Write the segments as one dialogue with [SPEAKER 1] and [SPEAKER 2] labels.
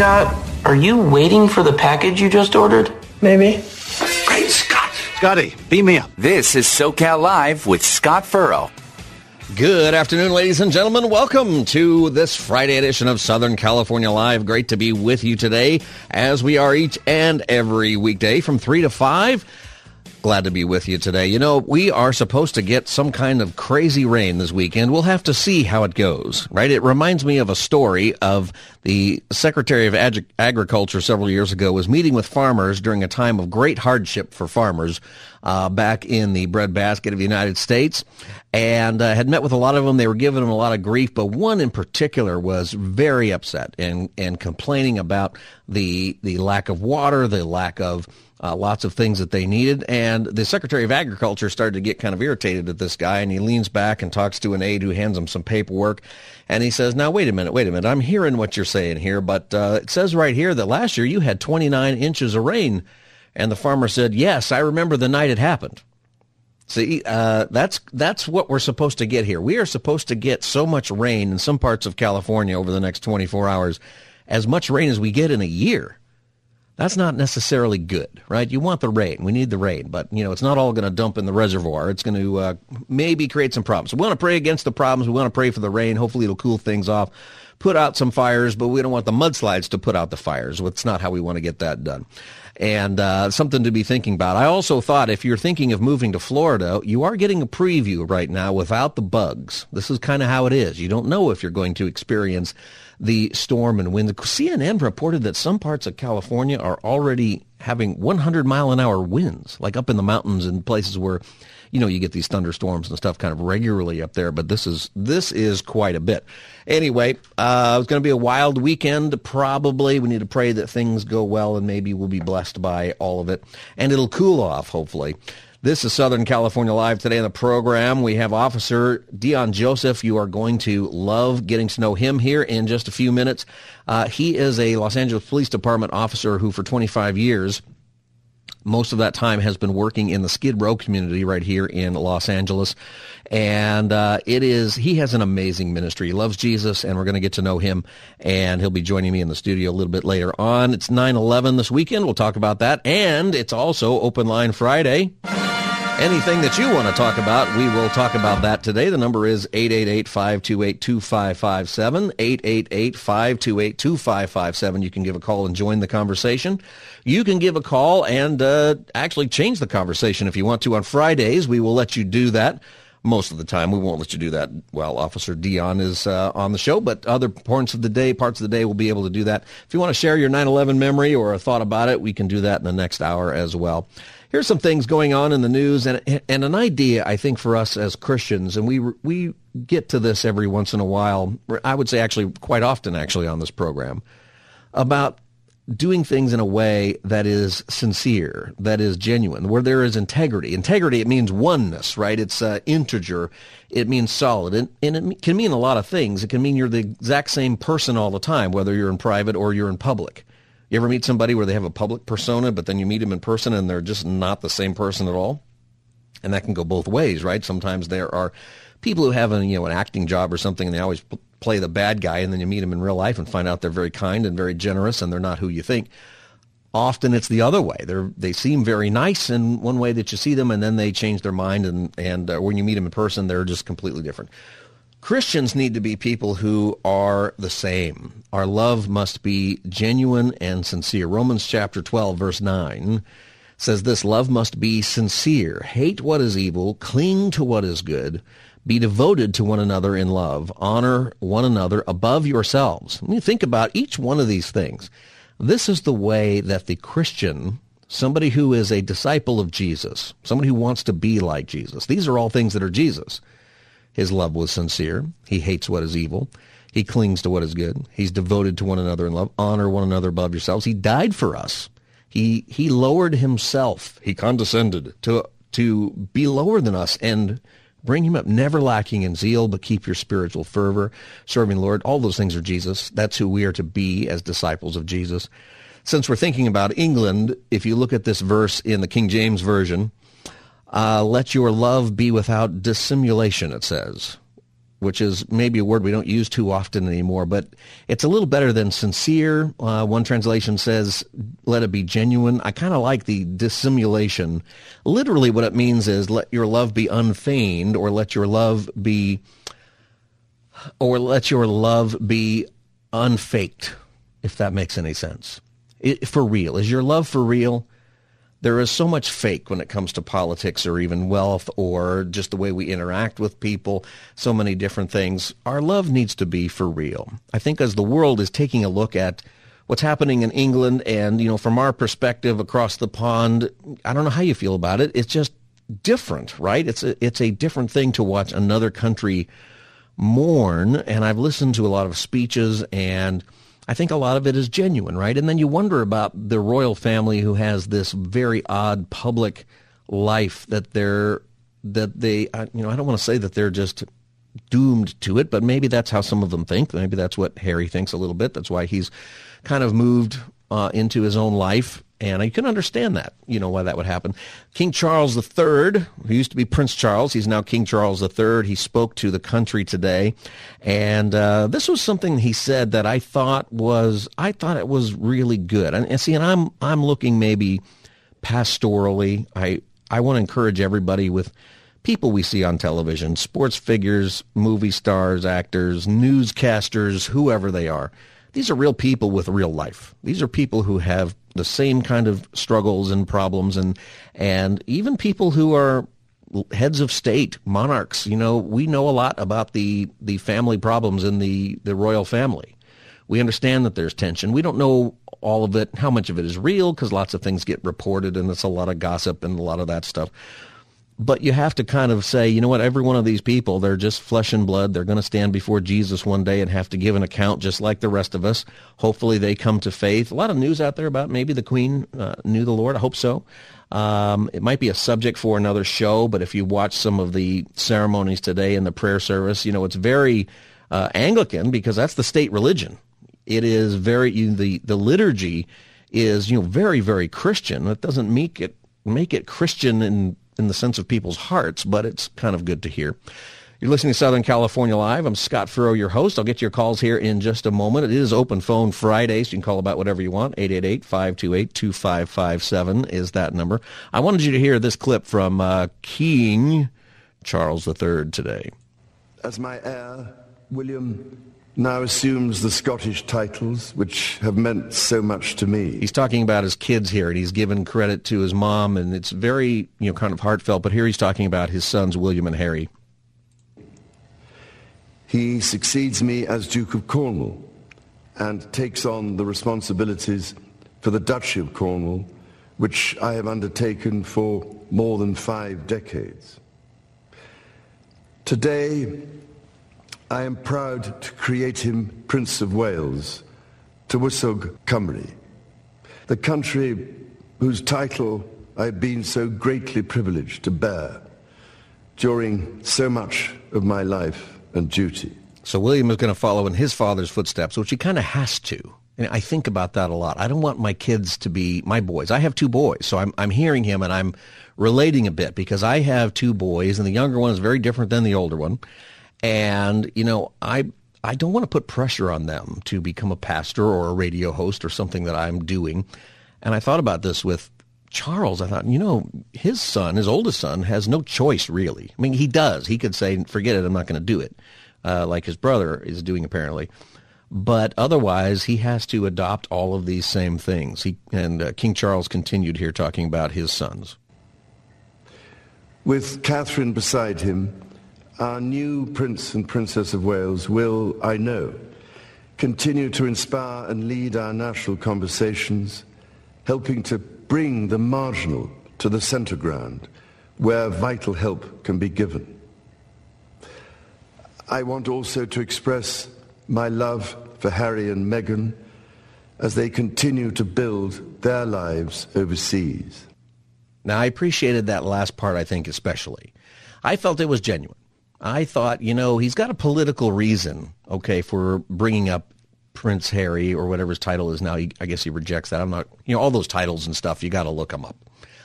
[SPEAKER 1] Scott, are you waiting for the package you just ordered?
[SPEAKER 2] Maybe.
[SPEAKER 3] Great Scott! Scotty, beam me up.
[SPEAKER 4] This is SoCal Live with Scott Furrow.
[SPEAKER 5] Good afternoon, ladies and gentlemen. Welcome to this Friday edition of Southern California Live. Great to be with you today, as we are each and every weekday from 3 to 5. Glad to be with you today. You know, we are supposed to get some kind of crazy rain this weekend. We'll have to see how it goes, right? It reminds me of a story of the Secretary of Ag- Agriculture several years ago was meeting with farmers during a time of great hardship for farmers uh, back in the breadbasket of the United States and uh, had met with a lot of them. They were giving them a lot of grief, but one in particular was very upset and, and complaining about the, the lack of water, the lack of uh, lots of things that they needed. And the Secretary of Agriculture started to get kind of irritated at this guy, and he leans back and talks to an aide who hands him some paperwork. And he says, Now, wait a minute, wait a minute. I'm hearing what you're saying here, but uh, it says right here that last year you had 29 inches of rain. And the farmer said, Yes, I remember the night it happened. See, uh, that's that's what we're supposed to get here. We are supposed to get so much rain in some parts of California over the next 24 hours, as much rain as we get in a year that's not necessarily good, right? You want the rain. We need the rain, but you know, it's not all going to dump in the reservoir. It's going to uh, maybe create some problems. We want to pray against the problems. We want to pray for the rain. Hopefully it'll cool things off, put out some fires, but we don't want the mudslides to put out the fires. It's not how we want to get that done. And uh, something to be thinking about. I also thought if you're thinking of moving to Florida, you are getting a preview right now without the bugs. This is kind of how it is. You don't know if you're going to experience the storm and wind. CNN reported that some parts of California are already having 100 mile an hour winds, like up in the mountains and places where, you know, you get these thunderstorms and stuff kind of regularly up there. But this is this is quite a bit. Anyway, uh, it's going to be a wild weekend. Probably we need to pray that things go well and maybe we'll be blessed by all of it, and it'll cool off hopefully. This is Southern California Live. Today on the program, we have Officer Deon Joseph. You are going to love getting to know him here in just a few minutes. Uh, he is a Los Angeles Police Department officer who, for 25 years, most of that time has been working in the Skid Row community right here in Los Angeles. And uh, it is, he has an amazing ministry. He loves Jesus, and we're going to get to know him. And he'll be joining me in the studio a little bit later on. It's 9 11 this weekend. We'll talk about that. And it's also Open Line Friday. Anything that you want to talk about, we will talk about that today. The number is 888-528-2557, 888-528-2557. You can give a call and join the conversation. You can give a call and uh, actually change the conversation if you want to. On Fridays, we will let you do that. Most of the time, we won't let you do that while Officer Deon is uh, on the show, but other parts of the day, parts of the day, we'll be able to do that. If you want to share your 9/11 memory or a thought about it, we can do that in the next hour as well here's some things going on in the news and and an idea I think for us as Christians, and we we get to this every once in a while. I would say actually quite often actually on this program about doing things in a way that is sincere, that is genuine, where there is integrity. Integrity, it means oneness, right? It's uh, integer. It means solid. And, and it can mean a lot of things. It can mean you're the exact same person all the time, whether you're in private or you're in public. You ever meet somebody where they have a public persona, but then you meet them in person and they're just not the same person at all? And that can go both ways, right? Sometimes there are people who have a, you know, an acting job or something and they always play the bad guy and then you meet them in real life and find out they're very kind and very generous and they're not who you think. Often it's the other way. They they seem very nice in one way that you see them and then they change their mind and, and uh, when you meet them in person, they're just completely different. Christians need to be people who are the same. Our love must be genuine and sincere. Romans chapter 12 verse 9 says this, love must be sincere. Hate what is evil, cling to what is good, be devoted to one another in love, honor one another above yourselves. When you think about each one of these things, this is the way that the Christian, somebody who is a disciple of Jesus, somebody who wants to be like Jesus, these are all things that are Jesus. His love was sincere. He hates what is evil. He clings to what is good. He's devoted to one another in love. Honor one another above yourselves. He died for us. He he lowered himself. He condescended to to be lower than us and bring him up, never lacking in zeal, but keep your spiritual fervor, serving the Lord. All those things are Jesus. That's who we are to be as disciples of Jesus. Since we're thinking about England, if you look at this verse in the King James Version, uh, let your love be without dissimulation, it says which is maybe a word we don't use too often anymore, but it's a little better than sincere. Uh, one translation says, let it be genuine. I kind of like the dissimulation. Literally what it means is let your love be unfeigned or let your love be, or let your love be unfaked, if that makes any sense. It, for real. Is your love for real? There is so much fake when it comes to politics or even wealth or just the way we interact with people, so many different things. Our love needs to be for real. I think as the world is taking a look at what's happening in England and, you know, from our perspective across the pond, I don't know how you feel about it. It's just different, right? It's a, it's a different thing to watch another country mourn. And I've listened to a lot of speeches and I think a lot of it is genuine, right? And then you wonder about the royal family who has this very odd public life that they're that they uh, you know I don't want to say that they're just doomed to it, but maybe that's how some of them think. Maybe that's what Harry thinks a little bit. That's why he's kind of moved uh, into his own life and I can understand that, you know, why that would happen. King Charles III, who used to be Prince Charles, he's now King Charles III. He spoke to the country today. And uh, this was something he said that I thought was, I thought it was really good. And, and see, and I'm, I'm looking maybe pastorally. I, I want to encourage everybody with people we see on television, sports figures, movie stars, actors, newscasters, whoever they are these are real people with real life. These are people who have the same kind of struggles and problems and and even people who are heads of state, monarchs, you know, we know a lot about the the family problems in the the royal family. We understand that there's tension. We don't know all of it, how much of it is real because lots of things get reported and it's a lot of gossip and a lot of that stuff but you have to kind of say, you know what, every one of these people, they're just flesh and blood. They're going to stand before Jesus one day and have to give an account just like the rest of us. Hopefully they come to faith. A lot of news out there about maybe the Queen uh, knew the Lord. I hope so. Um, it might be a subject for another show, but if you watch some of the ceremonies today in the prayer service, you know, it's very uh, Anglican because that's the state religion. It is very, you, the, the liturgy is, you know, very, very Christian. That doesn't make it, make it Christian in in the sense of people's hearts, but it's kind of good to hear. You're listening to Southern California Live. I'm Scott Furrow, your host. I'll get your calls here in just a moment. It is open phone Friday, so you can call about whatever you want. 888-528-2557 is that number. I wanted you to hear this clip from uh, King Charles III today.
[SPEAKER 2] As my heir, William now assumes the Scottish titles, which have meant so much to me.
[SPEAKER 5] He's talking about his kids here, and he's given credit to his mom, and it's very, you know, kind of heartfelt. But here he's talking about his sons, William and Harry.
[SPEAKER 2] He succeeds me as Duke of Cornwall and takes on the responsibilities for the Duchy of Cornwall, which I have undertaken for more than five decades. Today, I am proud to create him Prince of Wales, Tywysog Cymru, the country whose title I have been so greatly privileged to bear during so much of my life and duty.
[SPEAKER 5] So William is going to follow in his father's footsteps, which he kind of has to. And I think about that a lot. I don't want my kids to be my boys. I have two boys, so I'm, I'm hearing him and I'm relating a bit because I have two boys, and the younger one is very different than the older one. And, you know, I I don't want to put pressure on them to become a pastor or a radio host or something that I'm doing. And I thought about this with Charles. I thought, you know, his son, his oldest son, has no choice really. I mean, he does. He could say, forget it, I'm not going to do it, uh, like his brother is doing apparently. But otherwise, he has to adopt all of these same things. He, and uh, King Charles continued here talking about his sons.
[SPEAKER 2] With Catherine beside him, our new Prince and Princess of Wales will, I know, continue to inspire and lead our national conversations, helping to bring the marginal to the centre ground where vital help can be given. I want also to express my love for Harry and Meghan as they continue to build their lives overseas.
[SPEAKER 5] Now, I appreciated that last part, I think, especially. I felt it was genuine. I thought, you know, he's got a political reason, okay, for bringing up Prince Harry or whatever his title is now. He, I guess he rejects that. I'm not, you know, all those titles and stuff, you got to look them up.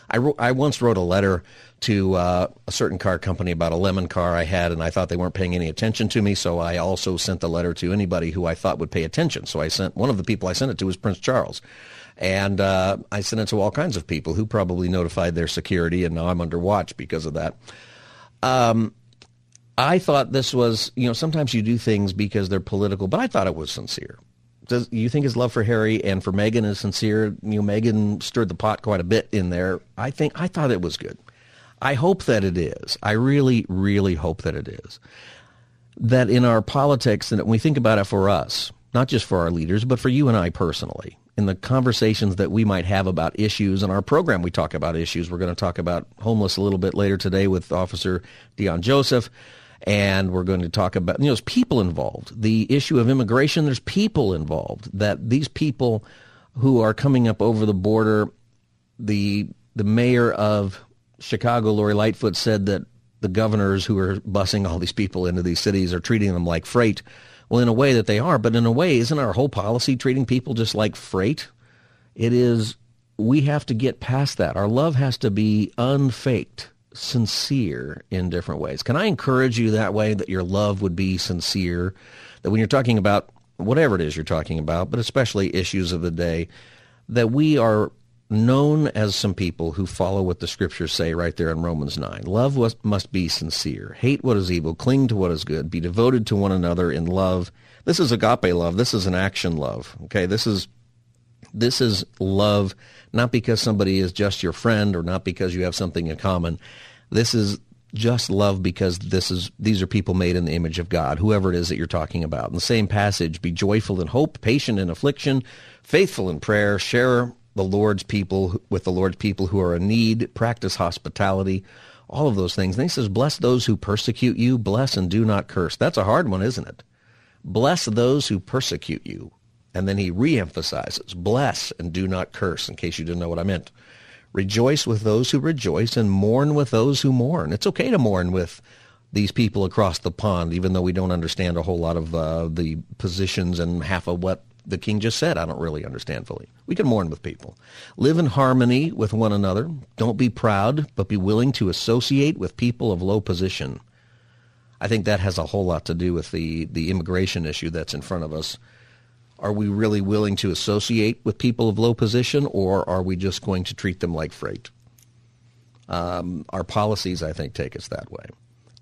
[SPEAKER 5] I, wrote, I once wrote a letter to uh, a certain car company about a lemon car I had, and I thought they weren't paying any attention to me, so I also sent the letter to anybody who I thought would pay attention. So I sent one of the people I sent it to was Prince Charles. And uh, I sent it to all kinds of people who probably notified their security, and now I'm under watch because of that. Um, I thought this was, you know, sometimes you do things because they're political, but I thought it was sincere. Does you think his love for Harry and for Meghan is sincere? You know, Meghan stirred the pot quite a bit in there. I think I thought it was good. I hope that it is. I really, really hope that it is. That in our politics, and when we think about it for us, not just for our leaders, but for you and I personally, in the conversations that we might have about issues. In our program, we talk about issues. We're going to talk about homeless a little bit later today with Officer Deon Joseph. And we're going to talk about, you know, there's people involved. The issue of immigration, there's people involved. That these people who are coming up over the border, the the mayor of Chicago, Lori Lightfoot, said that the governors who are busing all these people into these cities are treating them like freight. Well, in a way that they are, but in a way, isn't our whole policy treating people just like freight? It is, we have to get past that. Our love has to be unfaked, sincere in different ways. Can I encourage you that way, that your love would be sincere? That when you're talking about whatever it is you're talking about, but especially issues of the day, that we are known as some people who follow what the scriptures say right there in Romans 9. Love was, must be sincere. Hate what is evil. Cling to what is good. Be devoted to one another in love. This is agape love. This is an action love. Okay. This is, this is love not because somebody is just your friend or not because you have something in common. This is just love because this is these are people made in the image of God, whoever it is that you're talking about. In the same passage, be joyful in hope, patient in affliction, faithful in prayer, share the Lord's people with the Lord's people who are in need, practice hospitality, all of those things. And he says, bless those who persecute you, bless and do not curse. That's a hard one, isn't it? Bless those who persecute you. And then he reemphasizes, bless and do not curse, in case you didn't know what I meant. Rejoice with those who rejoice and mourn with those who mourn. It's okay to mourn with these people across the pond, even though we don't understand a whole lot of uh, the positions and half of what the king just said, I don't really understand fully. We can mourn with people. Live in harmony with one another. Don't be proud, but be willing to associate with people of low position. I think that has a whole lot to do with the, the immigration issue that's in front of us. Are we really willing to associate with people of low position, or are we just going to treat them like freight? Um, our policies, I think, take us that way.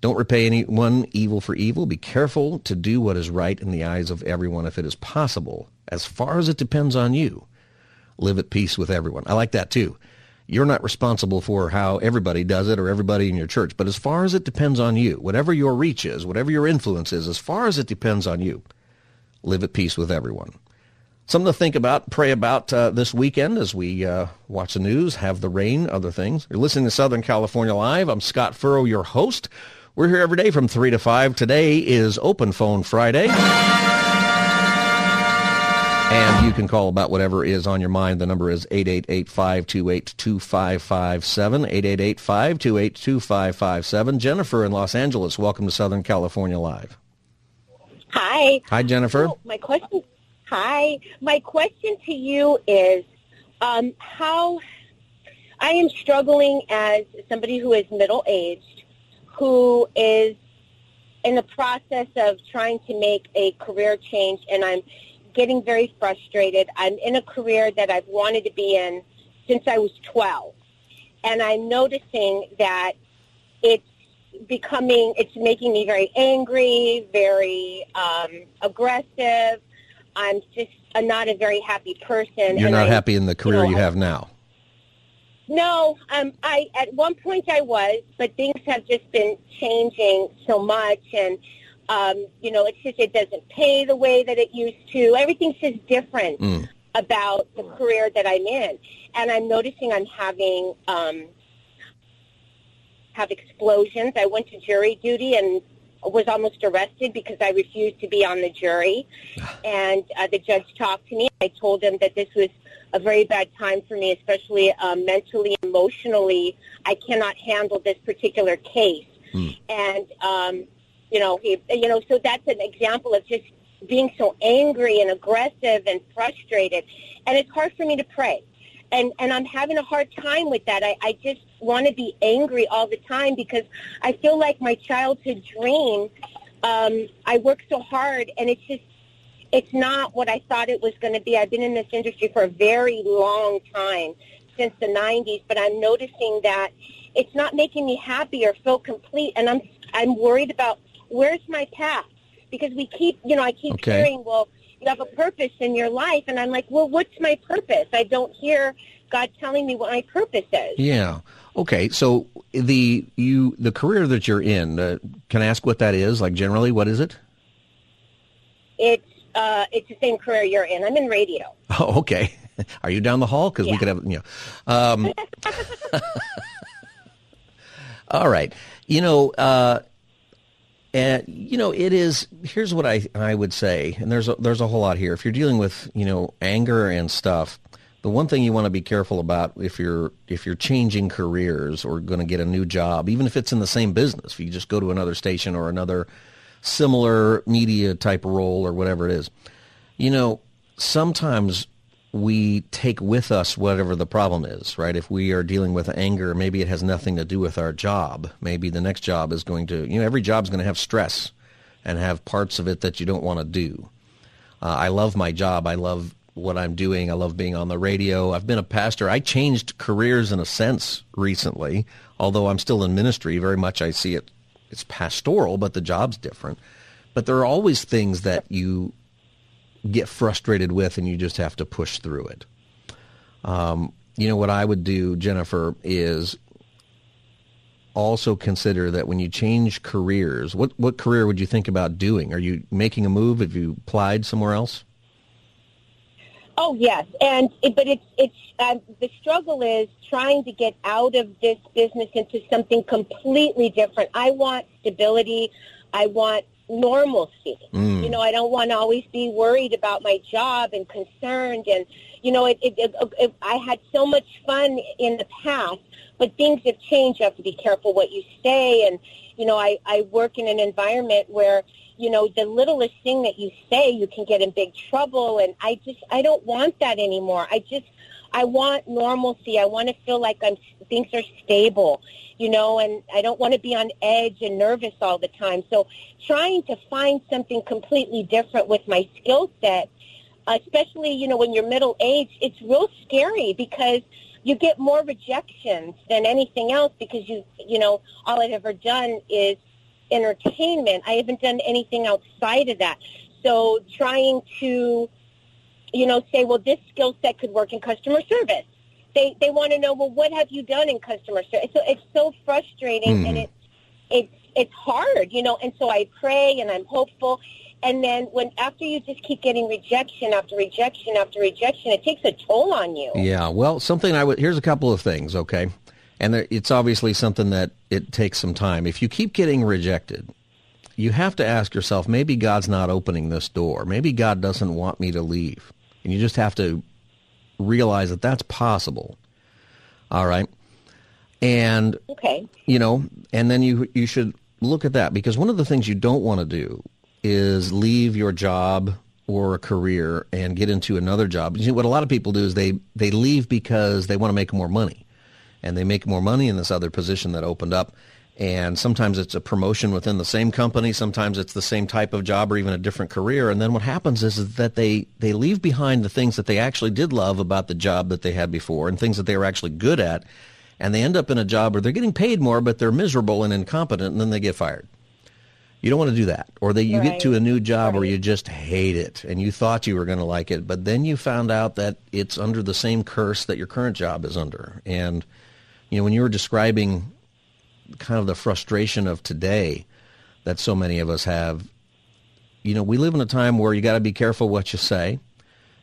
[SPEAKER 5] Don't repay anyone evil for evil. Be careful to do what is right in the eyes of everyone if it is possible. As far as it depends on you, live at peace with everyone. I like that too. You're not responsible for how everybody does it or everybody in your church, but as far as it depends on you, whatever your reach is, whatever your influence is, as far as it depends on you, live at peace with everyone. Something to think about, pray about uh, this weekend as we uh, watch the news, have the rain, other things. You're listening to Southern California Live. I'm Scott Furrow, your host. We're here every day from 3 to 5. Today is Open Phone Friday. And you can call about whatever is on your mind. The number is 888-528-2557, 888-528-2557. Jennifer in Los Angeles, welcome to Southern California Live.
[SPEAKER 6] Hi.
[SPEAKER 5] Hi, Jennifer.
[SPEAKER 6] So my question, hi. My question to you is um, how I am struggling as somebody who is middle-aged who is in the process of trying to make a career change and I'm getting very frustrated. I'm in a career that I've wanted to be in since I was 12. And I'm noticing that it's becoming, it's making me very angry, very um, aggressive. I'm just not a very happy person.
[SPEAKER 5] You're not
[SPEAKER 6] I,
[SPEAKER 5] happy in the career
[SPEAKER 6] you, know,
[SPEAKER 5] you have now.
[SPEAKER 6] No, um, I at one point I was, but things have just been changing so much, and um, you know, it's just it doesn't pay the way that it used to. Everything's just different mm. about the career that I'm in, and I'm noticing I'm having um, have explosions. I went to jury duty, and was almost arrested because I refused to be on the jury. And uh, the judge talked to me. I told him that this was a very bad time for me, especially uh, mentally, emotionally. I cannot handle this particular case. Mm. And, um, you know, he, you know, so that's an example of just being so angry and aggressive and frustrated. And it's hard for me to pray. And, and I'm having a hard time with that. I, I just want to be angry all the time because I feel like my childhood dream, um, I work so hard and it's just, it's not what I thought it was going to be. I've been in this industry for a very long time, since the 90s, but I'm noticing that it's not making me happy or feel complete. And I'm, I'm worried about where's my path? Because we keep, you know, I keep okay. hearing, well, you have a purpose in your life. And I'm like, well, what's my purpose? I don't hear God telling me what my purpose is.
[SPEAKER 5] Yeah. Okay. So the you the career that you're in, uh, can I ask what that is? Like generally, what is it?
[SPEAKER 6] It's uh, it's the same career you're in. I'm in radio.
[SPEAKER 5] Oh, okay. Are you down the hall? Because yeah. we could have, you know. Um, all right. You know, uh, and you know, it is. Here's what I I would say, and there's a, there's a whole lot here. If you're dealing with you know anger and stuff, the one thing you want to be careful about if you're if you're changing careers or going to get a new job, even if it's in the same business, if you just go to another station or another similar media type role or whatever it is, you know, sometimes we take with us whatever the problem is, right? If we are dealing with anger, maybe it has nothing to do with our job. Maybe the next job is going to, you know, every job is going to have stress and have parts of it that you don't want to do. Uh, I love my job. I love what I'm doing. I love being on the radio. I've been a pastor. I changed careers in a sense recently, although I'm still in ministry. Very much I see it, it's pastoral, but the job's different. But there are always things that you get frustrated with and you just have to push through it. Um, you know, what I would do, Jennifer, is also consider that when you change careers, what, what career would you think about doing? Are you making a move? Have you applied somewhere else?
[SPEAKER 6] Oh yes, and it, but it's it's um, the struggle is trying to get out of this business into something completely different. I want stability. I want normalcy. Mm. You know, I don't want to always be worried about my job and concerned. And you know, it, it, it, it, I had so much fun in the past, but things have changed. You have to be careful what you say. And you know, I I work in an environment where you know the littlest thing that you say, you can get in big trouble. And I just I don't want that anymore. I just I want normalcy. I want to feel like I'm things are stable, you know, and I don't want to be on edge and nervous all the time. So trying to find something completely different with my skill set, especially, you know, when you're middle aged, it's real scary because you get more rejections than anything else because you, you know, all I've ever done is entertainment. I haven't done anything outside of that. So trying to you know, say, well, this skill set could work in customer service. They they want to know, well, what have you done in customer service? So it's so frustrating, mm. and it's it's it's hard, you know. And so I pray and I'm hopeful, and then when after you just keep getting rejection after rejection after rejection, it takes a toll on you.
[SPEAKER 5] Yeah. Well, something I would here's a couple of things, okay, and there, it's obviously something that it takes some time. If you keep getting rejected, you have to ask yourself, maybe God's not opening this door. Maybe God doesn't want me to leave. And you just have to realize that that's possible. All right. And
[SPEAKER 6] okay.
[SPEAKER 5] you know, and then you you should look at that because one of the things you don't want to do is leave your job or a career and get into another job. You know, what a lot of people do is they they leave because they want to make more money. And they make more money in this other position that opened up and sometimes it's a promotion within the same company. Sometimes it's the same type of job or even a different career. And then what happens is, that they they leave behind the things that they actually did love about the job that they had before and things that they were actually good at. And they end up in a job where they're getting paid more but they're miserable and incompetent and then they get fired. You don't want to do that. Or that you right. get to a new job right. where you just hate it and you thought you were going to like it but then you found out that it's under the same curse that your current job is under. And you know when you were describing kind of the frustration of today that so many of us have. You know, we live in a time where you got to be careful what you say.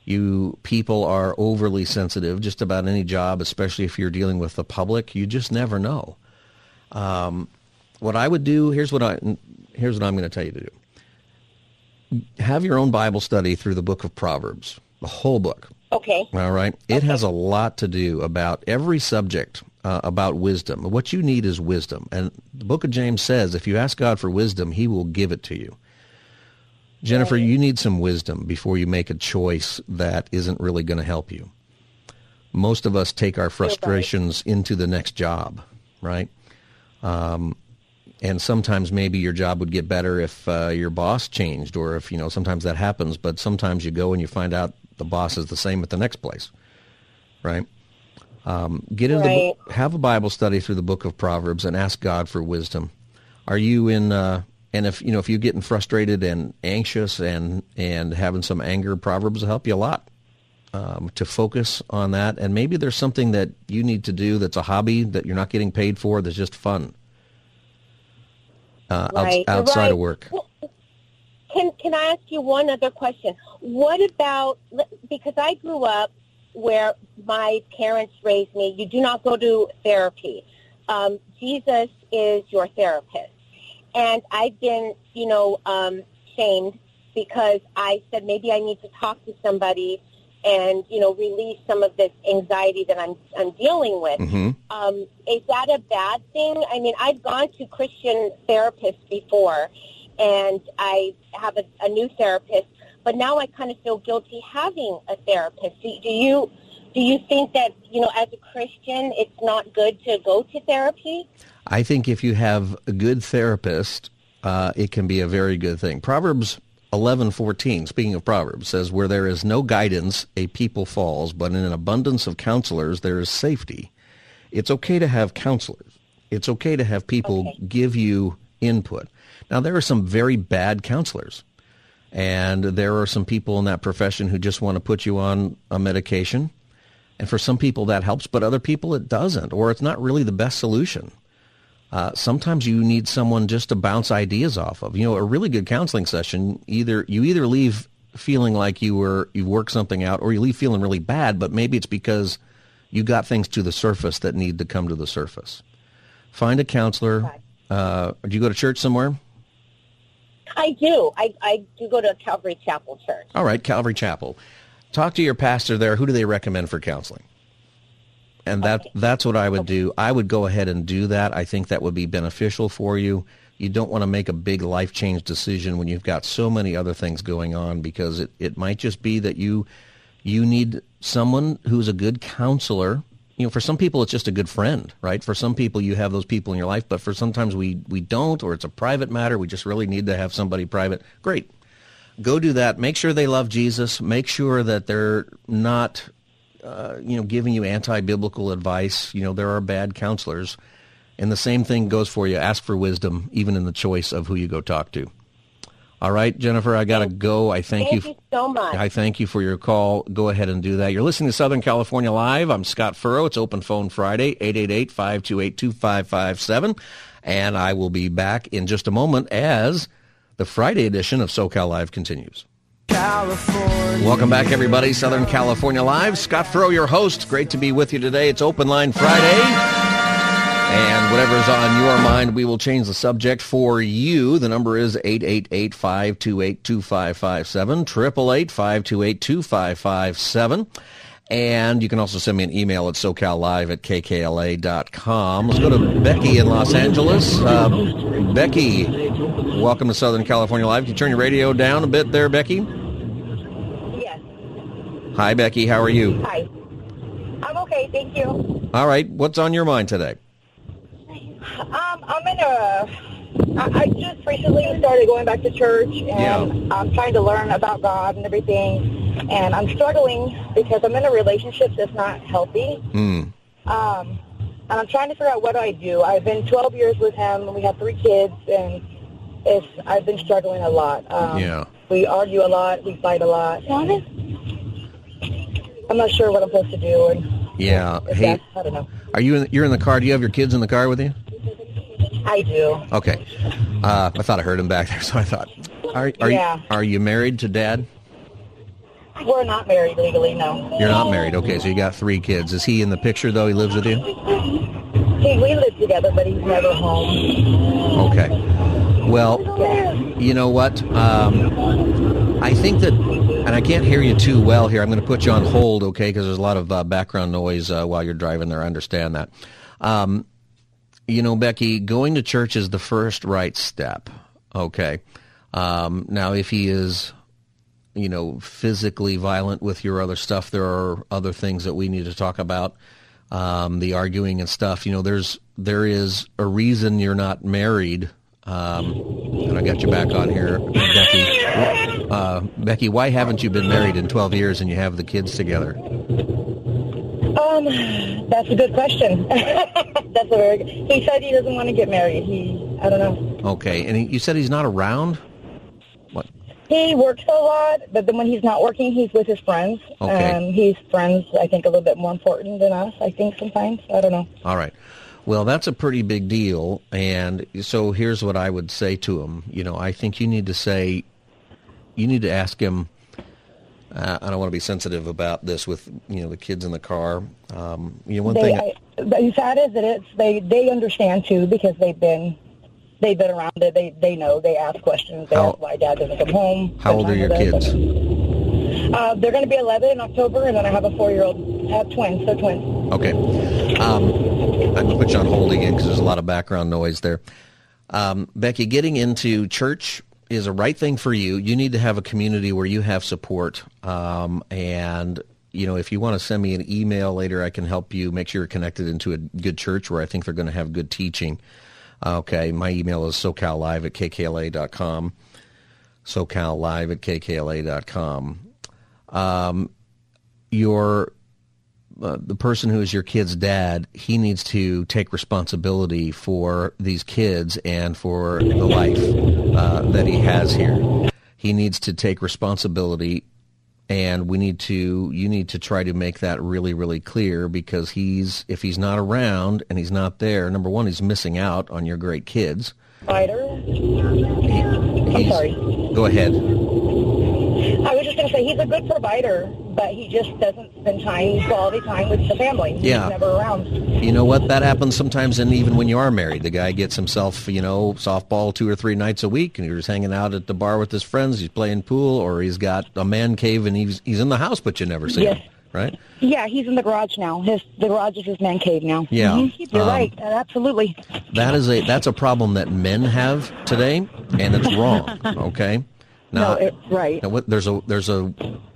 [SPEAKER 5] You people are overly sensitive just about any job, especially if you're dealing with the public. You just never know. Um, what I would do here's what I here's what I'm going to tell you to do. Have your own Bible study through the book of Proverbs, the whole book.
[SPEAKER 6] Okay.
[SPEAKER 5] All right. It okay. has a lot to do about every subject uh, about wisdom. What you need is wisdom. And the book of James says if you ask God for wisdom, he will give it to you. Jennifer, you need some wisdom before you make a choice that isn't really going to help you. Most of us take our frustrations into the next job, right? Um, and sometimes maybe your job would get better if uh, your boss changed or if, you know, sometimes that happens, but sometimes you go and you find out the boss is the same at the next place, right? Um, get into right. the, have a Bible study through the book of Proverbs and ask God for wisdom. Are you in? Uh, and if you know if you're getting frustrated and anxious and and having some anger, Proverbs will help you a lot um, to focus on that. And maybe there's something that you need to do that's a hobby that you're not getting paid for that's just fun uh, right. out, outside right. of work. Well,
[SPEAKER 6] can can I ask you one other question? What about because I grew up where my parents raised me, you do not go to therapy. Um, Jesus is your therapist. And I've been, you know, um, shamed because I said maybe I need to talk to somebody and, you know, release some of this anxiety that I'm, I'm dealing with. Mm-hmm. Um, is that a bad thing? I mean, I've gone to Christian therapists before and I have a, a new therapist but now I kind of feel guilty having a therapist. Do, do you do you think that you know as a Christian it's not good to go to therapy?
[SPEAKER 5] I think if you have a good therapist, uh, it can be a very good thing. Proverbs eleven fourteen, speaking of Proverbs, says, "Where there is no guidance, a people falls, but in an abundance of counselors there is safety." It's okay to have counselors. It's okay to have people okay. give you input. Now there are some very bad counselors. And there are some people in that profession who just want to put you on a medication. And for some people that helps, but other people it doesn't, or it's not really the best solution. Uh, sometimes you need someone just to bounce ideas off of. You know, a really good counseling session, either you either leave feeling like you were you worked something out, or you leave feeling really bad, but maybe it's because you got things to the surface that need to come to the surface. Find a counselor. Uh, do you go to church somewhere?
[SPEAKER 6] I do. I, I do go to Calvary Chapel Church.
[SPEAKER 5] All right, Calvary Chapel. Talk to your pastor there. Who do they recommend for counseling? And that okay. that's what I would do. I would go ahead and do that. I think that would be beneficial for you. You don't want to make a big life change decision when you've got so many other things going on because it, it might just be that you you need someone who's a good counselor you know, for some people it's just a good friend, right? For some people you have those people in your life, but for sometimes we we don't, or it's a private matter. We just really need to have somebody private. Great, go do that. Make sure they love Jesus. Make sure that they're not, uh, you know, giving you anti-biblical advice. You know, there are bad counselors, and the same thing goes for you. Ask for wisdom, even in the choice of who you go talk to. All right, Jennifer, I got to go. I thank,
[SPEAKER 6] thank
[SPEAKER 5] you,
[SPEAKER 6] you so much.
[SPEAKER 5] I thank you for your call. Go ahead and do that. You're listening to Southern California Live. I'm Scott Furrow. It's Open Phone Friday, 888-528-2557. And I will be back in just a moment as the Friday edition of SoCal Live continues. California. Welcome back, everybody. Southern California Live. Scott Furrow, your host. Great to be with you today. It's Open Line Friday. And whatever's on your mind, we will change the subject for you. The number is 888-528-2557, 888-528-2557. And you can also send me an email at socallive at kkla.com. Let's go to Becky in Los Angeles. Uh, Becky, welcome to Southern California Live. Can you turn your radio down a bit there, Becky?
[SPEAKER 6] Yes.
[SPEAKER 5] Hi, Becky. How are you?
[SPEAKER 6] Hi. I'm okay, thank you.
[SPEAKER 5] All right. What's on your mind today?
[SPEAKER 7] Um, I'm in a. I, I just recently started going back to church, and yeah. I'm trying to learn about God and everything. And I'm struggling because I'm in a relationship that's not healthy.
[SPEAKER 5] Mm.
[SPEAKER 7] Um, and I'm trying to figure out what do I do. I've been 12 years with him, and we have three kids, and it's I've been struggling a lot. Um,
[SPEAKER 5] yeah.
[SPEAKER 7] We argue a lot. We fight a lot. I'm not sure what I'm supposed to do. And
[SPEAKER 5] yeah. Hey,
[SPEAKER 7] I don't know.
[SPEAKER 5] Are you in, you're in the car? Do you have your kids in the car with you?
[SPEAKER 7] I do.
[SPEAKER 5] Okay. Uh, I thought I heard him back there, so I thought, are, are, yeah. you, are you married to dad?
[SPEAKER 7] We're not married legally, no.
[SPEAKER 5] You're not married. Okay, so you got three kids. Is he in the picture, though? He lives with you?
[SPEAKER 7] He, we live together, but he's never home.
[SPEAKER 5] Okay. Well, you know what? Um, I think that, and I can't hear you too well here. I'm going to put you on hold, okay? Because there's a lot of uh, background noise uh, while you're driving there. I understand that. Um, you know, Becky, going to church is the first right step. Okay. Um, now, if he is, you know, physically violent with your other stuff, there are other things that we need to talk about. Um, the arguing and stuff. You know, there's there is a reason you're not married. Um, and I got you back on here, Becky. Uh, Becky, why haven't you been married in 12 years and you have the kids together?
[SPEAKER 7] Um, that's a good question. that's a very. Good, he said he doesn't want to get married. He, I don't know.
[SPEAKER 5] Okay, and he, you said he's not around. What?
[SPEAKER 7] He works a lot, but then when he's not working, he's with his friends.
[SPEAKER 5] Okay.
[SPEAKER 7] Um, he's friends. I think a little bit more important than us. I think sometimes. I don't know.
[SPEAKER 5] All right. Well, that's a pretty big deal, and so here's what I would say to him. You know, I think you need to say, you need to ask him. Uh, I don't want to be sensitive about this with you know the kids in the car. Um, you know, one
[SPEAKER 7] they,
[SPEAKER 5] thing.
[SPEAKER 7] I, the sad is that it's they they understand too because they've been they've been around it. They they know. They ask questions. They
[SPEAKER 5] How-
[SPEAKER 7] ask why dad doesn't come home.
[SPEAKER 5] how old are your kids?
[SPEAKER 7] Uh, they're going to be 11 in October, and then I have a four-year-old. I have twins, so twins.
[SPEAKER 5] Okay. Um, I'm going to put you on hold again because there's a lot of background noise there. Um, Becky, getting into church is a right thing for you. You need to have a community where you have support. Um, and, you know, if you want to send me an email later, I can help you make sure you're connected into a good church where I think they're going to have good teaching. Okay. My email is socallive at kkla.com. Socallive at kkla.com. Um, your uh, the person who is your kid's dad, he needs to take responsibility for these kids and for the life uh, that he has here. He needs to take responsibility, and we need to. You need to try to make that really, really clear because he's if he's not around and he's not there. Number one, he's missing out on your great kids.
[SPEAKER 7] Fighter.
[SPEAKER 5] I'm
[SPEAKER 7] I'm sorry.
[SPEAKER 5] Go ahead.
[SPEAKER 7] I was just going to say he's a good provider, but he just doesn't spend time, quality time with the family.
[SPEAKER 5] Yeah.
[SPEAKER 7] He's never around.
[SPEAKER 5] You know what? That happens sometimes, and even when you are married, the guy gets himself, you know, softball two or three nights a week, and he's hanging out at the bar with his friends. He's playing pool, or he's got a man cave, and he's he's in the house, but you never see
[SPEAKER 7] Yes.
[SPEAKER 5] him, right?
[SPEAKER 7] Yeah, he's in the garage now. His the garage is his man cave now.
[SPEAKER 5] Yeah.
[SPEAKER 7] Mhm. You're
[SPEAKER 5] Um,
[SPEAKER 7] right. Uh, absolutely.
[SPEAKER 5] That is a that's a problem that men have today, and it's wrong. Okay. Now,
[SPEAKER 7] no, it, right.
[SPEAKER 5] now what, there's a there's a,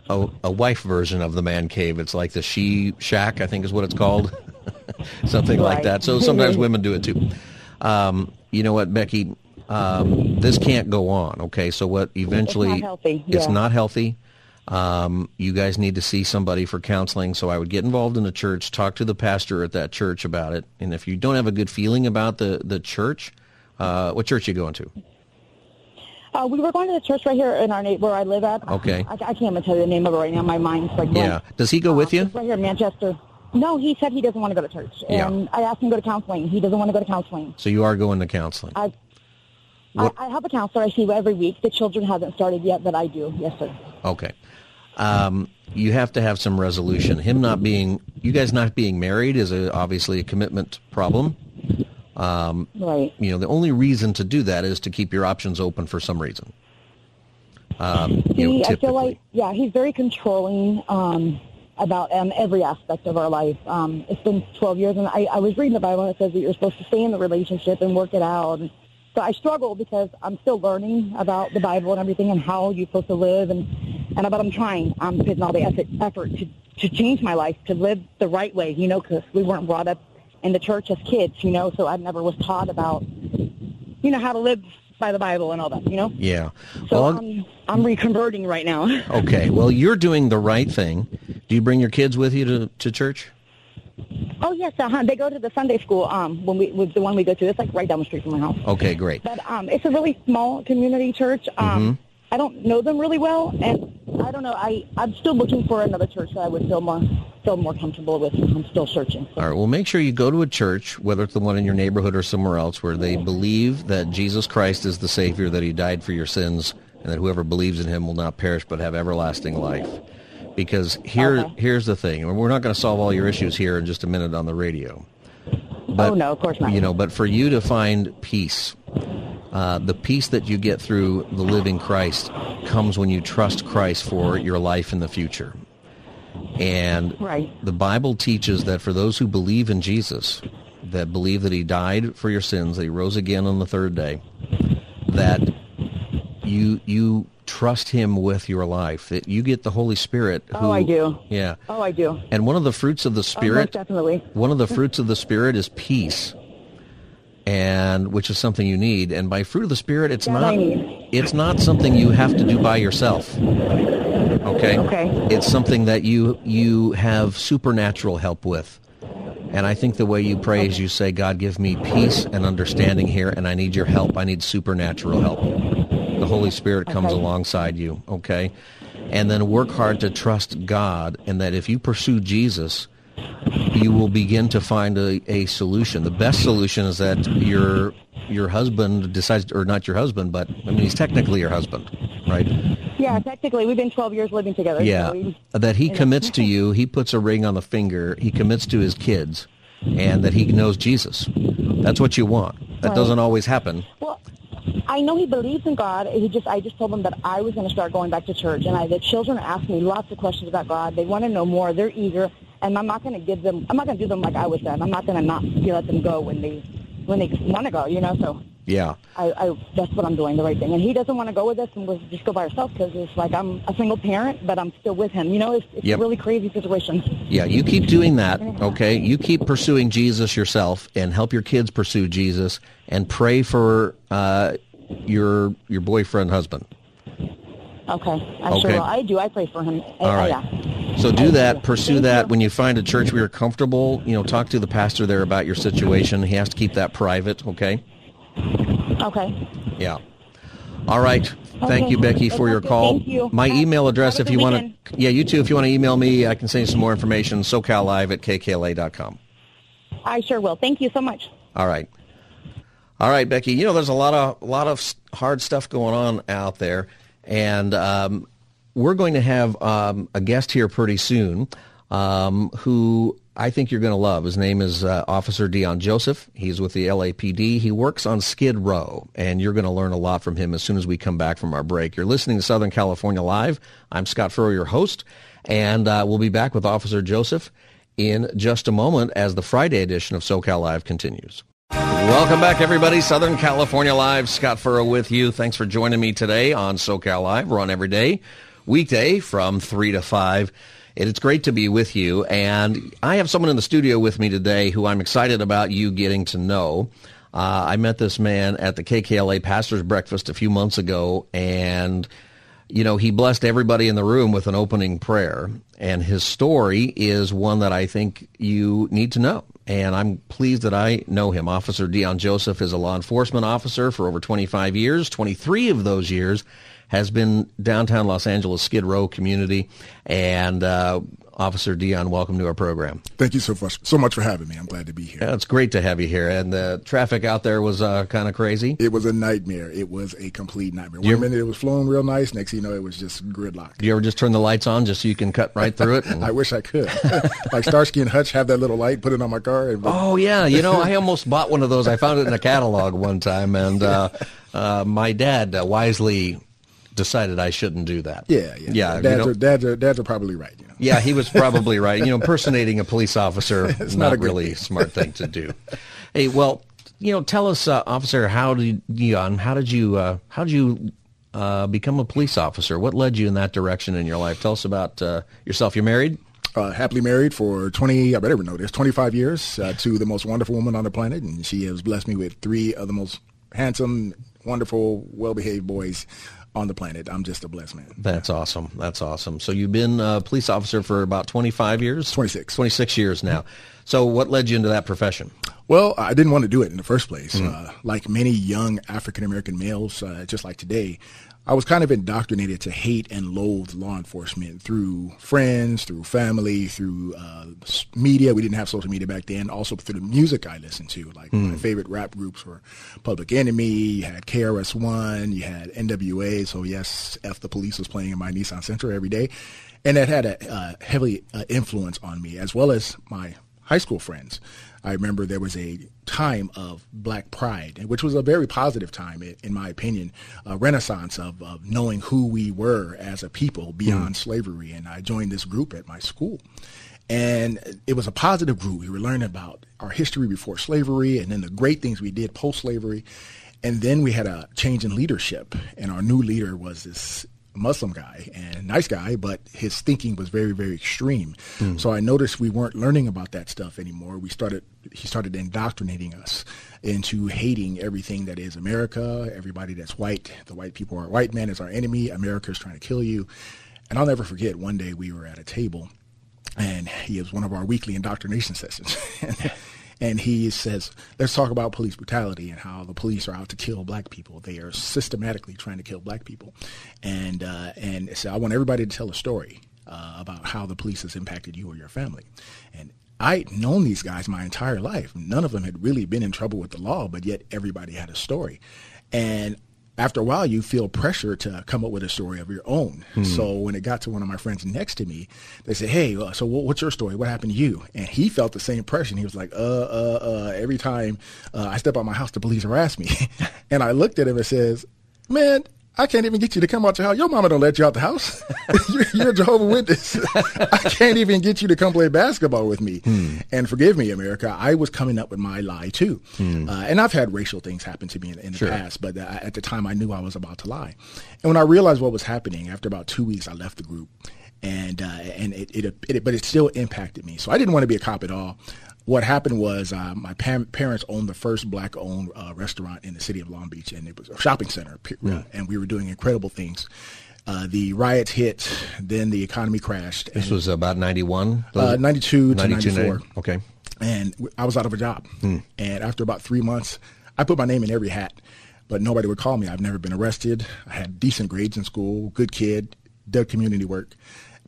[SPEAKER 5] a a wife version of the man cave. It's like the she shack, I think is what it's called, something like that. So sometimes women do it too. Um, you know what, Becky? Um, this can't go on. Okay, so what? Eventually, it's not
[SPEAKER 7] healthy,
[SPEAKER 5] It's
[SPEAKER 7] yeah.
[SPEAKER 5] not healthy. Um, you guys need to see somebody for counseling. So I would get involved in the church, talk to the pastor at that church about it. And if you don't have a good feeling about the the church, uh, what church you going to?
[SPEAKER 7] Uh, we were going to the church right here in our where I live at.
[SPEAKER 5] Okay.
[SPEAKER 7] I, I can't even tell you the name of it right now. My mind's like blank.
[SPEAKER 5] Yeah. Does he go with you?
[SPEAKER 7] Right here in Manchester. No, he said he doesn't want to go to church,
[SPEAKER 5] Yeah.
[SPEAKER 7] and I asked him to go to counseling. He doesn't want to go to counseling.
[SPEAKER 5] So you are going to counseling.
[SPEAKER 7] I, I, I have a counselor I see every week. The children haven't started yet, but I do. Yes, sir.
[SPEAKER 5] Okay. Um, you have to have some resolution. Him not being, you guys not being married is a, obviously a commitment problem. Um,
[SPEAKER 7] Right.
[SPEAKER 5] you know, the only reason to do that is to keep your options open for some reason. Um, you know,
[SPEAKER 7] I feel like, yeah, he's very controlling um, about um, every aspect of our life. Um, it's been 12 years, and I, I was reading the Bible, and it says that you're supposed to stay in the relationship and work it out. And so I struggle because I'm still learning about the Bible and everything and how you're supposed to live, and and but I'm trying. I'm putting all the effort, effort to to change my life to live the right way, you know, because we weren't brought up in the church as kids, you know, so I never was taught about, you know, how to live by the Bible and all that, you know.
[SPEAKER 5] yeah.
[SPEAKER 7] So
[SPEAKER 5] Well,
[SPEAKER 7] I'm I'm reconverting right now.
[SPEAKER 5] okay. Well, you're doing the right thing. Do you bring your kids with you to, to church?
[SPEAKER 7] Oh yes, uh-huh. they go to the Sunday school. Um, when we with the one we go to, it's like right down the street from my house.
[SPEAKER 5] Okay, great.
[SPEAKER 7] But um, it's a really small community church. Um,
[SPEAKER 5] Mm-hmm.
[SPEAKER 7] I don't know them really well, and I don't know. I I'm still looking for another church that I would feel more feel more comfortable with. I'm still searching.
[SPEAKER 5] All right. Well, make sure you go to a church, whether it's the one in your neighborhood or somewhere else, where they believe that Jesus Christ is the Savior, that He died for your sins, and that whoever believes in Him will not perish but have everlasting life. Because here,
[SPEAKER 7] Okay.
[SPEAKER 5] here's the thing: we're not going to solve all your issues here in just a minute on the radio. But,
[SPEAKER 7] oh no, of course not.
[SPEAKER 5] You know, but for you to find peace, uh, the peace that you get through the living Christ comes when you trust Christ for your life in the future. And
[SPEAKER 7] right.
[SPEAKER 5] the Bible teaches that for those who believe in Jesus, that believe that he died for your sins, that he rose again on the third day, that you you trust him with your life. That you get the Holy Spirit. Oh, who,
[SPEAKER 7] oh, I do.
[SPEAKER 5] Yeah.
[SPEAKER 7] Oh, I do.
[SPEAKER 5] And one of the fruits of the oh, Spirit,
[SPEAKER 7] oh, definitely.
[SPEAKER 5] One of the fruits of the Spirit is peace, and which is something you need. And by fruit of the Spirit, it's
[SPEAKER 7] that
[SPEAKER 5] not it's not something you have to do by yourself. Okay.
[SPEAKER 7] Okay.
[SPEAKER 5] It's something that you you have supernatural help with. And I think the way you pray okay. is you say, God, give me peace and understanding here, and I need your help. I need supernatural help. The Holy Spirit comes
[SPEAKER 7] okay.
[SPEAKER 5] alongside you, okay? And then work hard to trust God, and that if you pursue Jesus, you will begin to find a, a solution. The best solution is that your your husband decides, or not your husband, but I mean, he's technically your husband, right?
[SPEAKER 7] Yeah, technically, we've been 12 years living together.
[SPEAKER 5] Yeah,
[SPEAKER 7] so we,
[SPEAKER 5] that he commits to you. He puts a ring on the finger. He commits to his kids, and that he knows Jesus. That's what you want. That
[SPEAKER 7] right.
[SPEAKER 5] doesn't always happen.
[SPEAKER 7] Well, I know he believes in God. He just, I just told him that I was going to start going back to church, and I, the children ask me lots of questions about God. They want to know more. They're eager, and I'm not going to give them. I'm not going to do them like I was done. I'm not going to not let them go when they when they want to go. You know, so.
[SPEAKER 5] Yeah.
[SPEAKER 7] I, I that's what I'm doing, the right thing. And he doesn't want to go with us and we'll just go by ourselves because it's like I'm a single parent, but I'm still with him. You know, it's, it's
[SPEAKER 5] yep.
[SPEAKER 7] a really crazy situation.
[SPEAKER 5] Yeah, you keep doing that, okay? You keep pursuing Jesus yourself and help your kids pursue Jesus and pray for uh, your your boyfriend husband.
[SPEAKER 7] Okay, I
[SPEAKER 5] okay.
[SPEAKER 7] sure will. I do. I pray for him.
[SPEAKER 5] All
[SPEAKER 7] I,
[SPEAKER 5] right.
[SPEAKER 7] yeah.
[SPEAKER 5] So do that. Pursue that. When you find a church where you're comfortable, you know, talk to the pastor there about your situation. He has to keep that private, okay?
[SPEAKER 7] Okay.
[SPEAKER 5] Yeah. All right. Thank
[SPEAKER 7] Okay.
[SPEAKER 5] you, Becky, for your call.
[SPEAKER 7] Thank you.
[SPEAKER 5] My email address, if you want to, yeah, you too. If you want to email me, I can send you some more information. SoCalLive at kkla.com.
[SPEAKER 7] I sure will. Thank you so much.
[SPEAKER 5] All right. All right, Becky. You know, there's a lot of a lot of hard stuff going on out there, and um, we're going to have um, a guest here pretty soon um, who I think you're going to love. His name is uh, Officer Deon Joseph. He's with the LAPD. He works on Skid Row, and you're going to learn a lot from him as soon as we come back from our break. You're listening to Southern California Live. I'm Scott Furrow, your host, and uh, we'll be back with Officer Joseph in just a moment as the Friday edition of SoCal Live continues. Welcome back, everybody. Southern California Live. Scott Furrow with you. Thanks for joining me today on SoCal Live. We're on every day, weekday from 3 to 5. It's great to be with you. And I have someone in the studio with me today who I'm excited about you getting to know. Uh, I met this man at the KKLA Pastors Breakfast a few months ago, and you know, he blessed everybody in the room with an opening prayer. And his story is one that I think you need to know. And I'm pleased that I know him. Officer Deon Joseph is a law enforcement officer for over 25 years. 23 of those years has been downtown Los Angeles Skid Row community. And uh, Officer Deon, welcome to our program.
[SPEAKER 8] Thank you so much, so much for having me. I'm glad to be here.
[SPEAKER 5] Yeah, it's great to have you here. And the traffic out there was uh, kind of crazy.
[SPEAKER 8] It was a nightmare. It was a complete nightmare. One
[SPEAKER 5] You-
[SPEAKER 8] minute it was flowing real nice. Next thing you know, it was just gridlock.
[SPEAKER 5] Do you ever just turn the lights on just so you can cut right through it?
[SPEAKER 8] I wish I could. like Starsky and Hutch have that little light, put it on my car. And
[SPEAKER 5] Oh yeah, you know I almost bought one of those. I found it in a catalog one time, and uh, uh, my dad uh, wisely decided I shouldn't do that.
[SPEAKER 8] yeah, yeah.
[SPEAKER 5] yeah. you
[SPEAKER 8] Dads, are, dads, are, dads are probably right. You know?
[SPEAKER 5] yeah, he was probably right. You know, impersonating a police officer is
[SPEAKER 8] not
[SPEAKER 5] not,
[SPEAKER 8] a
[SPEAKER 5] really
[SPEAKER 8] thing.
[SPEAKER 5] smart thing to do. hey, well, you know, tell us, uh, officer, how did Deon? How did you? Uh, how did you? Uh, become a police officer. What led you in that direction in your life? Tell us about uh, yourself. You're married.
[SPEAKER 8] Uh, happily married for 20, I better know this, 25 years uh, to the most wonderful woman on the planet. And she has blessed me with three of the most handsome, wonderful, well-behaved boys on the planet. I'm just a blessed man.
[SPEAKER 5] That's awesome. That's awesome. So you've been a police officer for about 25 years?
[SPEAKER 8] 26.
[SPEAKER 5] 26 years now. So what led you into that profession?
[SPEAKER 8] Well, I didn't want to do it in the first place.
[SPEAKER 5] Mm.
[SPEAKER 8] Uh, like many young African American males, uh, just like today, I was kind of indoctrinated to hate and loathe law enforcement through friends, through family, through uh, media. We didn't have social media back then. Also through the music I listened to. Like my
[SPEAKER 5] Mm.
[SPEAKER 8] favorite rap groups were Public Enemy. You had KRS One. You had NWA. So yes, F the Police was playing in my Nissan Sentra every day, and that had a uh, heavy uh, influence on me, as well as my high school friends. I remember there was a time of black pride, which was a very positive time, in my opinion, a renaissance of, of knowing who we were as a people beyond mm. slavery. And I joined this group at my school. And it was a positive group. We were learning about our history before slavery and then the great things we did post slavery. And then we had a change in leadership, and our new leader was this Muslim guy and nice guy, but his thinking was very, very extreme. Mm. So I noticed we weren't learning about that stuff anymore. We started, he started indoctrinating us into hating everything that is America, everybody that's white. The white people are white man is our enemy. America is trying to kill you. And I'll never forget one day we were at a table and he was one of our weekly indoctrination sessions. and he says, let's talk about police brutality and how the police are out to kill black people. They are systematically trying to kill black people. And, uh, and so I want everybody to tell a story uh, about how the police has impacted you or your family. And I'd known these guys my entire life. None of them had really been in trouble with the law, but yet everybody had a story. And after a while, you feel pressure to come up with a story of your own. Hmm. So when it got to one of my friends next to me, they said, "Hey, uh, so what's your story? What happened to you?" And he felt the same pressure. He was like, "Uh, uh, uh." Every time uh, I step out my house, the police harass me, and I looked at him and says, "Man, I can't even get you to come out your house. Your mama don't let you out the house. you're, you're, a Jehovah Witness. I can't even get you to come play basketball with me. Hmm. And forgive me, America. I was coming up with my lie too. Hmm. Uh, and I've had racial things happen to me in, in the sure. past, but uh, at the time I knew I was about to lie. And when I realized what was happening, after about two weeks, I left the group and uh, and it, it, it, but it still impacted me. So I didn't want to be a cop at all what happened was uh, my pa- parents owned the first black-owned uh, restaurant in the city of Long Beach, and it was a shopping center, yeah. and we were doing incredible things. Uh, the riots hit, then the economy crashed.
[SPEAKER 5] This was about 91?
[SPEAKER 8] Uh, 92 to 94.
[SPEAKER 5] Okay.
[SPEAKER 8] And I was out of a job. Hmm. And after about three months, I put my name in every hat, but nobody would call me. I've never been arrested. I had decent grades in school, good kid, did community work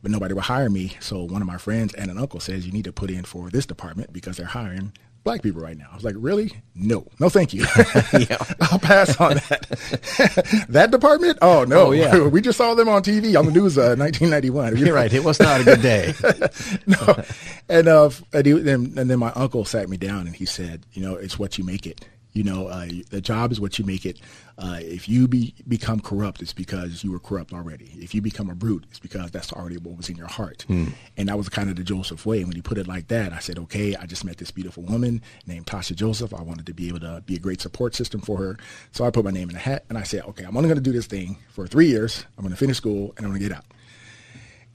[SPEAKER 8] but nobody would hire me. So one of my friends and an uncle says, you need to put in for this department because they're hiring black people right now. I was like, really? No, no, thank you. I'll pass on that. that department? Oh no, oh, yeah. we just saw them on TV on the news, uh, 1991.
[SPEAKER 5] You're right. It was not a good day.
[SPEAKER 8] no, and uh, and, he, and, and then my uncle sat me down and he said, you know, it's what you make it. You know, uh, the job is what you make it. Uh, if you be, become corrupt, it's because you were corrupt already. If you become a brute, it's because that's already what was in your heart. Mm. And that was kind of the Joseph way. When he put it like that, I said, okay, I just met this beautiful woman named Tasha Joseph. I wanted to be able to be a great support system for her. So I put my name in a hat and I said, okay, I'm only going to do this thing for three years. I'm going to finish school and I'm going to get out.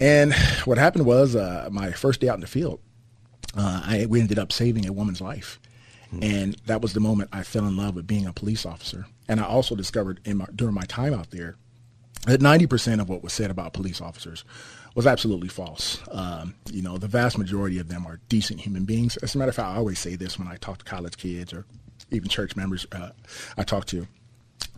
[SPEAKER 8] And what happened was uh, my first day out in the field, uh, I, we ended up saving a woman's life. Mm-hmm. And that was the moment I fell in love with being a police officer. And I also discovered my, during my time out there that 90% of what was said about police officers was absolutely false. Um, you know, the vast majority of them are decent human beings. As a matter of fact, I always say this when I talk to college kids or even church members uh, I talk to.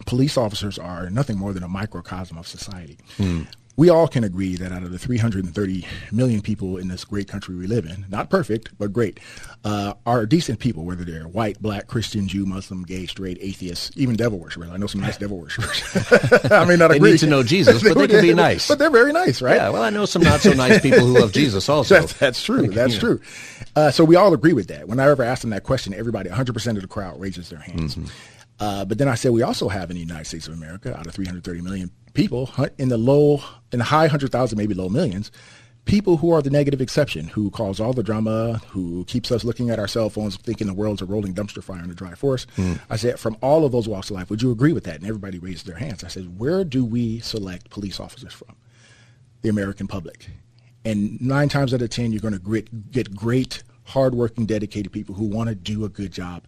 [SPEAKER 8] Police officers are nothing more than a microcosm of society. Mm we all can agree that out of the 330 million people in this great country we live in, not perfect, but great, uh, are decent people, whether they're white, black, Christian, Jew, Muslim, gay, straight, atheist, even devil worshippers. I know some nice devil worshippers. I may not
[SPEAKER 5] they
[SPEAKER 8] agree.
[SPEAKER 5] need to know Jesus, but they can be nice.
[SPEAKER 8] But they're very nice, right?
[SPEAKER 5] Yeah, well, I know some not so nice people who love Jesus also.
[SPEAKER 8] that's, that's true. That's yeah. true. Uh, so we all agree with that. When I ever ask them that question, everybody, 100% of the crowd raises their hands. Mm-hmm. Uh, but then I said we also have in the United States of America, out of 330 million people in the low, in the high hundred thousand, maybe low millions, people who are the negative exception, who cause all the drama, who keeps us looking at our cell phones thinking the world's a rolling dumpster fire in a dry forest. Mm. I said, from all of those walks of life, would you agree with that? And everybody raised their hands. I said, where do we select police officers from? The American public. And nine times out of ten, you're going to get great, hardworking, dedicated people who want to do a good job.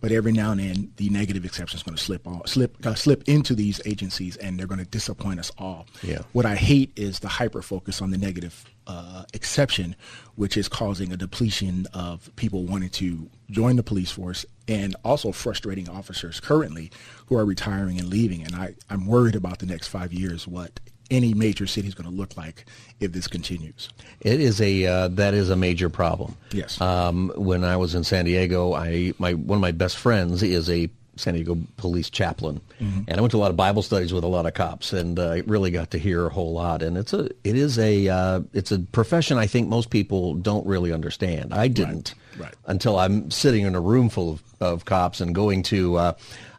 [SPEAKER 8] But every now and then, the negative exception is going to slip on, slip uh, slip into these agencies, and they're going to disappoint us all.
[SPEAKER 5] Yeah.
[SPEAKER 8] What I hate is the hyper focus on the negative uh, exception, which is causing a depletion of people wanting to join the police force, and also frustrating officers currently who are retiring and leaving. And I, I'm worried about the next five years. What any major city is going to look like if this continues.
[SPEAKER 5] It is a uh, that is a major problem.
[SPEAKER 8] Yes.
[SPEAKER 5] Um, when I was in San Diego, I my one of my best friends is a San Diego police chaplain,
[SPEAKER 8] Mhm.
[SPEAKER 5] and I went to a lot of Bible studies with a lot of cops, and uh, really got to hear a whole lot. And it's a it is a uh, it's a profession I think most people don't really understand. I didn't
[SPEAKER 8] Right.
[SPEAKER 5] until I'm sitting in a room full of, of cops and going to uh,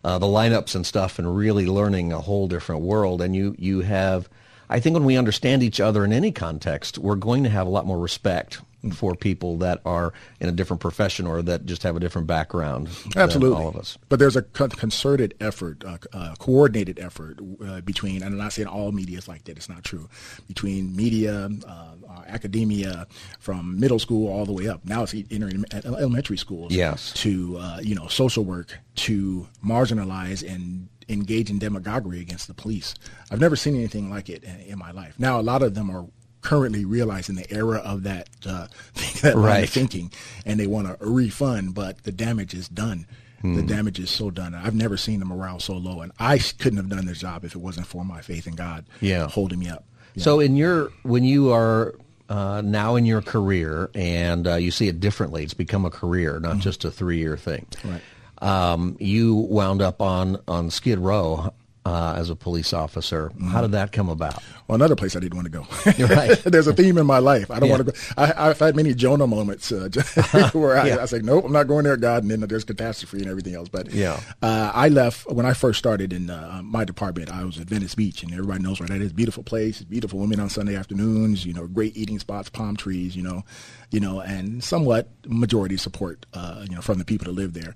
[SPEAKER 5] uh, the lineups and stuff, and really learning a whole different world. And you you have, I think, when we understand each other in any context, we're going to have a lot more respect for people that are in a different profession or that just have a different background. than
[SPEAKER 8] Absolutely,
[SPEAKER 5] all of us.
[SPEAKER 8] But there's a concerted effort, uh, uh, coordinated effort uh, between, and I'm not saying all media is like that. It's not true. Between media, uh, academia, from middle school all the way up. Now it's entering elementary schools.
[SPEAKER 5] Yes.
[SPEAKER 8] To uh, you know, social work to marginalize and engage in demagoguery against the police. I've never seen anything like it in, in my life. Now a lot of them are currently realizing the era of that uh, that
[SPEAKER 5] Right.
[SPEAKER 8] thinking, and they want a refund, but the damage is done. The
[SPEAKER 5] Hmm.
[SPEAKER 8] damage is so done. I've never seen the morale so low, and I couldn't have done this job if it wasn't for my faith in God
[SPEAKER 5] Yeah.
[SPEAKER 8] holding me up.
[SPEAKER 5] So in your when you are uh, now in your career and uh, you see it differently, it's become a career, not just a three year thing.
[SPEAKER 8] Right.
[SPEAKER 5] Um, you wound up on on Skid Row uh, as a police officer. How did that come about?
[SPEAKER 8] Well, another place I didn't want to go.
[SPEAKER 5] Right.
[SPEAKER 8] There's a theme in my life. I don't
[SPEAKER 5] Yeah.
[SPEAKER 8] want to go. I, I've had many Jonah moments uh, where I,
[SPEAKER 5] Yeah.
[SPEAKER 8] I say, nope, I'm not going there, God, and then there's catastrophe and everything else. But
[SPEAKER 5] Yeah.
[SPEAKER 8] uh, I left when I first started in uh, my department. I was at Venice Beach, and everybody knows where that is. Beautiful place, beautiful women on Sunday afternoons. You know, great eating spots, palm trees. You know, you know, and somewhat majority support. Uh, you know, from the people that live there.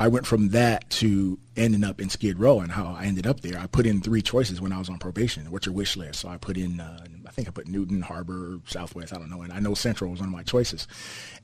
[SPEAKER 8] I went from that to ending up in Skid Row and how I ended up there. I put in three choices when I was on probation. What's your wish list? So I put in, uh, I think I put Newton, Harbor, Southwest, I don't know. And I know Central was one of my choices.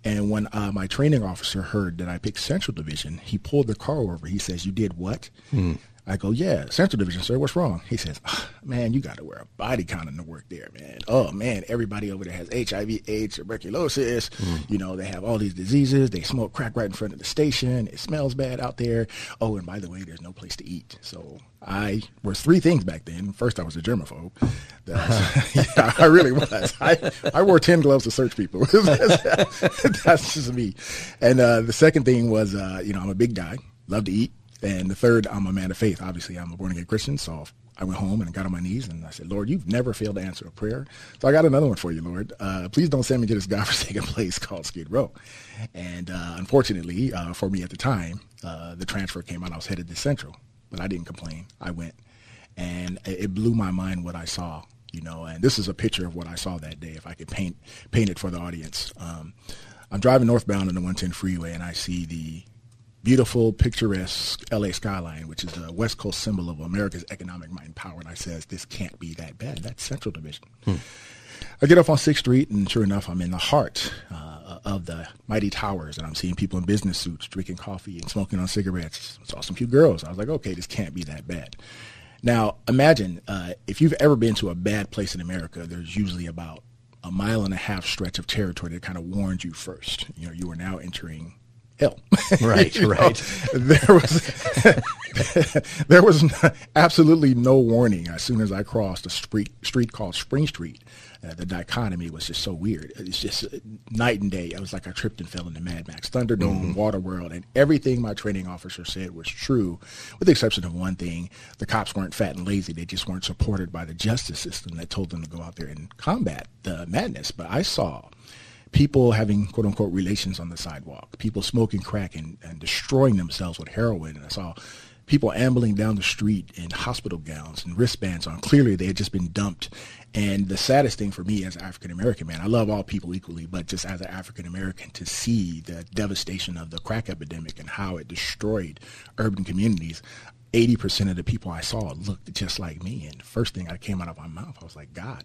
[SPEAKER 8] And when uh, my training officer heard that I picked Central Division, he pulled the car over. He says, you did what?
[SPEAKER 5] Hmm.
[SPEAKER 8] I go, yeah, Central Division, sir. What's wrong? He says, "Ah, man, you got to wear a body condom to work there, man. Oh, man, everybody over there has HIV, AIDS, tuberculosis. You know, they have all these diseases. They smoke crack right in front of the station. It smells bad out there. Oh, and by the way, there's no place to eat. So I was three things back then. First, I was a germaphobe. That's, yeah, I really was. I, I wore 10 gloves to search people. That's just me. And uh, the second thing was, uh, you know, I'm a big guy, love to eat. And the third, I'm a man of faith. Obviously, I'm a born again Christian. So I went home and got on my knees and I said, Lord, you've never failed to answer a prayer. So I got another one for you, Lord. Uh, please don't send me to this godforsaken place called Skid Row. And uh, unfortunately, uh, for me at the time, uh, the transfer came out. I was headed to Central, but I didn't complain. I went. And it blew my mind what I saw, you know. And this is a picture of what I saw that day, if I could paint paint it for the audience. Um, I'm driving northbound on the 110 freeway, and I see the beautiful, picturesque LA skyline, which is a West Coast symbol of America's economic might and power. And I says, this can't be that bad. That's Central Division. I get off on Sixth Street, and sure enough, I'm in the heart uh, of the mighty towers, and I'm seeing people in business suits drinking coffee and smoking on cigarettes. Saw some cute girls. I was like, okay, this can't be that bad. Now, imagine uh, if you've ever been to a bad place in America. There's usually about a mile and a half stretch of territory that kind of warns you first. You know, you are now entering hell.
[SPEAKER 5] Right, right.
[SPEAKER 8] There was there was absolutely no warning as soon as I crossed a street street called Spring Street. Uh, the dichotomy was just so weird. It's just uh, night and day. It was like I tripped and fell into Mad Max, Thunderdome, Waterworld, and everything my training officer said was true, with the exception of one thing: the cops weren't fat and lazy. They just weren't supported by the justice system that told them to go out there and combat the madness. But I saw people having quote unquote relations on the sidewalk, people smoking crack and, and destroying themselves with heroin. And I saw people ambling down the street in hospital gowns and wristbands on. Clearly, they had just been dumped. And the saddest thing for me as an African American man, I love all people equally, but just as an African American to see the devastation of the crack epidemic and how it destroyed urban communities. 80% of the people I saw looked just like me. And the first thing that came out of my mouth, I was like, God,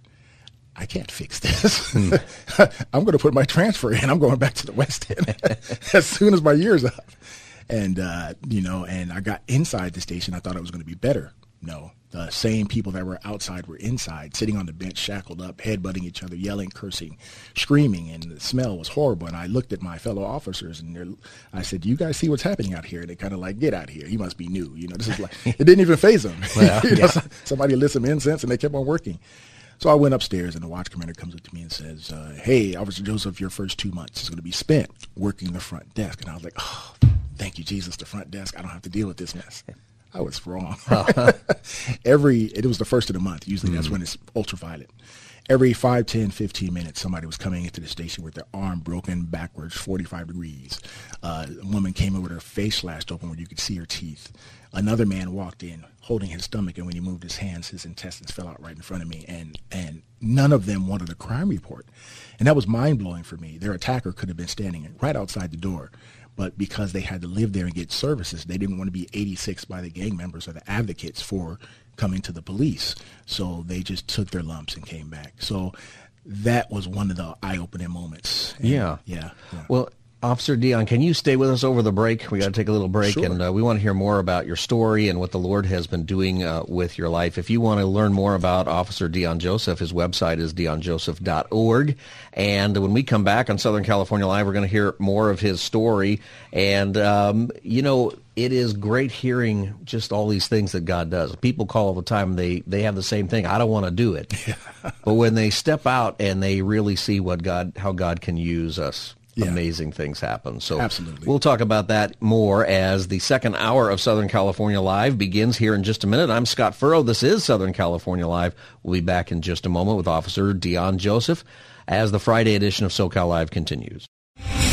[SPEAKER 8] I can't fix this. I'm going to put my transfer in. I'm going back to the West End as soon as my year's up. And, uh, you know, and I got inside the station. I thought it was going to be better. No, the same people that were outside were inside, sitting on the bench, shackled up, headbutting each other, yelling, cursing, screaming, and the smell was horrible. And I looked at my fellow officers, and I said, "Do you guys see what's happening out here?" And they kind of like, "Get out of here! You must be new." You know, this is like it didn't even phase them.
[SPEAKER 5] Well,
[SPEAKER 8] You know,
[SPEAKER 5] yeah.
[SPEAKER 8] somebody lit some incense, and they kept on working. So I went upstairs, and the watch commander comes up to me and says, uh, "Hey, Officer Joseph, your first two months is going to be spent working the front desk." And I was like, "Oh, thank you, Jesus, the front desk. I don't have to deal with this mess. I was wrong. Every, it was the first of the month. Usually that's when it's ultraviolet. Every 5, 10, 15 minutes, somebody was coming into the station with their arm broken backwards, 45 degrees. Uh, a woman came in with her face slashed open where you could see her teeth. Another man walked in holding his stomach, and when he moved his hands, his intestines fell out right in front of me. And, and none of them wanted a crime report. And that was mind blowing for me. Their attacker could have been standing right outside the door but because they had to live there and get services, they didn't want to be 86 by the gang members or the advocates for coming to the police. So they just took their lumps and came back. So that was one of the eye-opening moments. And
[SPEAKER 5] Yeah.
[SPEAKER 8] yeah, yeah.
[SPEAKER 5] Well, Officer Deon, can you stay with us over the break? We got to take a little break,
[SPEAKER 8] Sure.
[SPEAKER 5] and uh, we want to hear more about your story and what the Lord has been doing uh, with your life. If you want to learn more about Officer Deon Joseph, his website is dionjoseph.org. And when we come back on Southern California Live, we're going to hear more of his story. And, um, you know, it is great hearing just all these things that God does. People call all the time, they, they have the same thing. I don't want to do it. but when they step out and they really see what God, how God can use us,
[SPEAKER 8] Yeah.
[SPEAKER 5] amazing things happen. So
[SPEAKER 8] Absolutely.
[SPEAKER 5] we'll talk about that more as the second hour of Southern California Live begins here in just a minute. I'm Scott Furrow. This is Southern California Live. We'll be back in just a moment with Officer Deon Joseph as the Friday edition of SoCal Live continues.